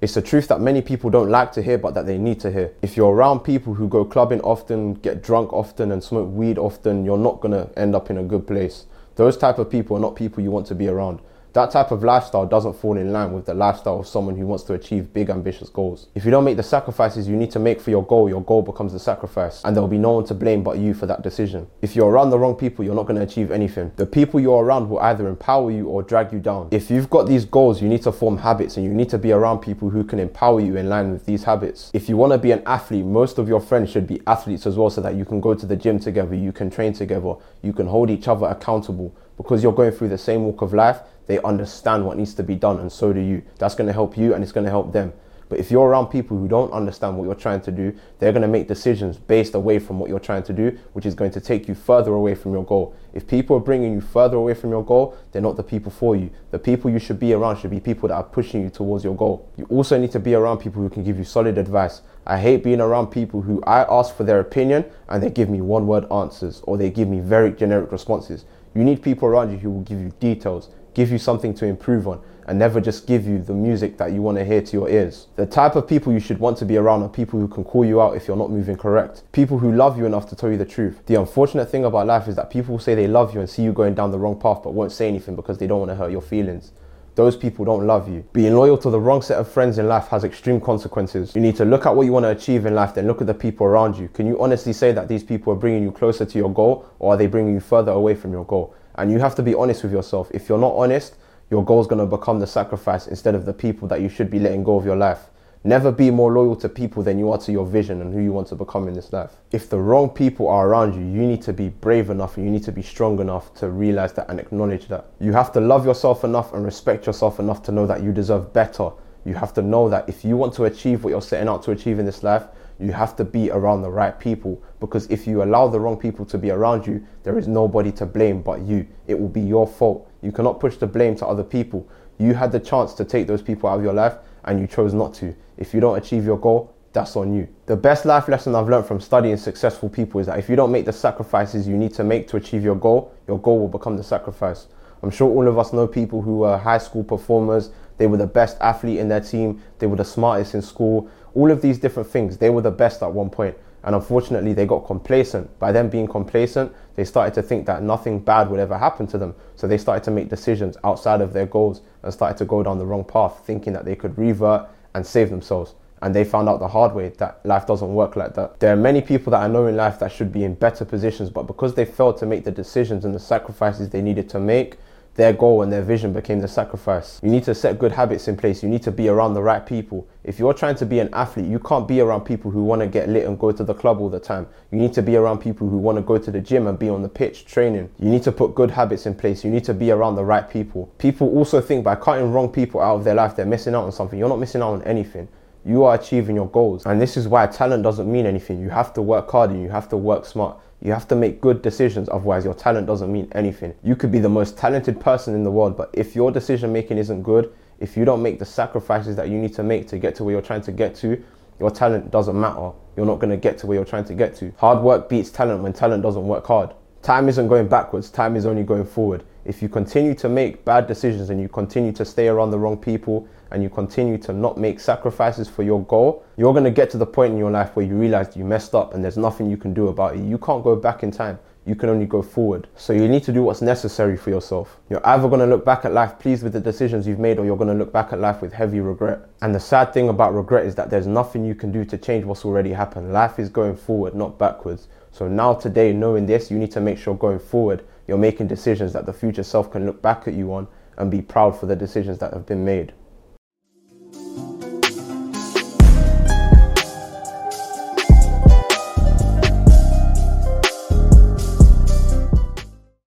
It's a truth that many people don't like to hear, but that they need to hear. If you're around people who go clubbing often, get drunk often, and smoke weed often, you're not gonna end up in a good place. Those type of people are not people you want to be around. That type of lifestyle doesn't fall in line with the lifestyle of someone who wants to achieve big, ambitious goals. If you don't make the sacrifices you need to make for your goal, your goal becomes the sacrifice, and there will be no one to blame but you for that decision. If you're around the wrong people, you're not going to achieve anything. The people you're around will either empower you or drag you down. If you've got these goals, you need to form habits and you need to be around people who can empower you in line with these habits. If you want to be an athlete, most of your friends should be athletes as well so that you can go to the gym together, you can train together, you can hold each other accountable because you're going through the same walk of life they understand what needs to be done, and so do you. That's going to help you and it's going to help them. But if you're around people who don't understand what you're trying to do, they're going to make decisions based away from what you're trying to do, which is going to take you further away from your goal. If people are bringing you further away from your goal, they're not the people for you. The people you should be around should be people that are pushing you towards your goal. You also need to be around people who can give you solid advice. I hate being around people who I ask for their opinion and they give me one word answers or they give me very generic responses. You need people around you who will give you details, give you something to improve on, and never just give you the music that you want to hear to your ears. The type of people you should want to be around are people who can call you out if you're not moving correct. People who love you enough to tell you the truth. The unfortunate thing about life is that people say they love you and see you going down the wrong path but won't say anything because they don't want to hurt your feelings. Those people don't love you. Being loyal to the wrong set of friends in life has extreme consequences. You need to look at what you want to achieve in life, then look at the people around you. Can you honestly say that these people are bringing you closer to your goal or are they bringing you further away from your goal? And you have to be honest with yourself. If you're not honest, your goal is going to become the sacrifice instead of the people that you should be letting go of your life. Never be more loyal to people than you are to your vision and who you want to become in this life. If the wrong people are around you, you need to be brave enough and you need to be strong enough to realize that and acknowledge that. You have to love yourself enough and respect yourself enough to know that you deserve better. You have to know that if you want to achieve what you're setting out to achieve in this life, you have to be around the right people because if you allow the wrong people to be around you, there is nobody to blame but you. It will be your fault. You cannot push the blame to other people. You had the chance to take those people out of your life and you chose not to. If you don't achieve your goal, that's on you. The best life lesson I've learned from studying successful people is that if you don't make the sacrifices you need to make to achieve your goal, your goal will become the sacrifice. I'm sure all of us know people who were high school performers, they were the best athlete in their team, they were the smartest in school, all of these different things, they were the best at one point. And unfortunately, they got complacent. By them being complacent, they started to think that nothing bad would ever happen to them. So they started to make decisions outside of their goals and started to go down the wrong path, thinking that they could revert and save themselves. And they found out the hard way that life doesn't work like that. There are many people that I know in life that should be in better positions, but because they failed to make the decisions and the sacrifices they needed to make, their goal and their vision became the sacrifice. You need to set good habits in place. You need to be around the right people. If you're trying to be an athlete, you can't be around people who want to get lit and go to the club all the time. You need to be around people who want to go to the gym and be on the pitch training. You need to put good habits in place. You need to be around the right people. People also think by cutting wrong people out of their life, they're missing out on something. You're not missing out on anything you are achieving your goals. And this is why talent doesn't mean anything. You have to work hard and you have to work smart. You have to make good decisions, otherwise, your talent doesn't mean anything. You could be the most talented person in the world, but if your decision making isn't good, if you don't make the sacrifices that you need to make to get to where you're trying to get to, your talent doesn't matter. You're not going to get to where you're trying to get to. Hard work beats talent when talent doesn't work hard. Time isn't going backwards, time is only going forward. If you continue to make bad decisions and you continue to stay around the wrong people and you continue to not make sacrifices for your goal, you're going to get to the point in your life where you realize you messed up and there's nothing you can do about it. You can't go back in time. You can only go forward. So you need to do what's necessary for yourself. You're either going to look back at life pleased with the decisions you've made or you're going to look back at life with heavy regret. And the sad thing about regret is that there's nothing you can do to change what's already happened. Life is going forward, not backwards. So now today, knowing this, you need to make sure going forward, you're making decisions that the future self can look back at you on and be proud for the decisions that have been made.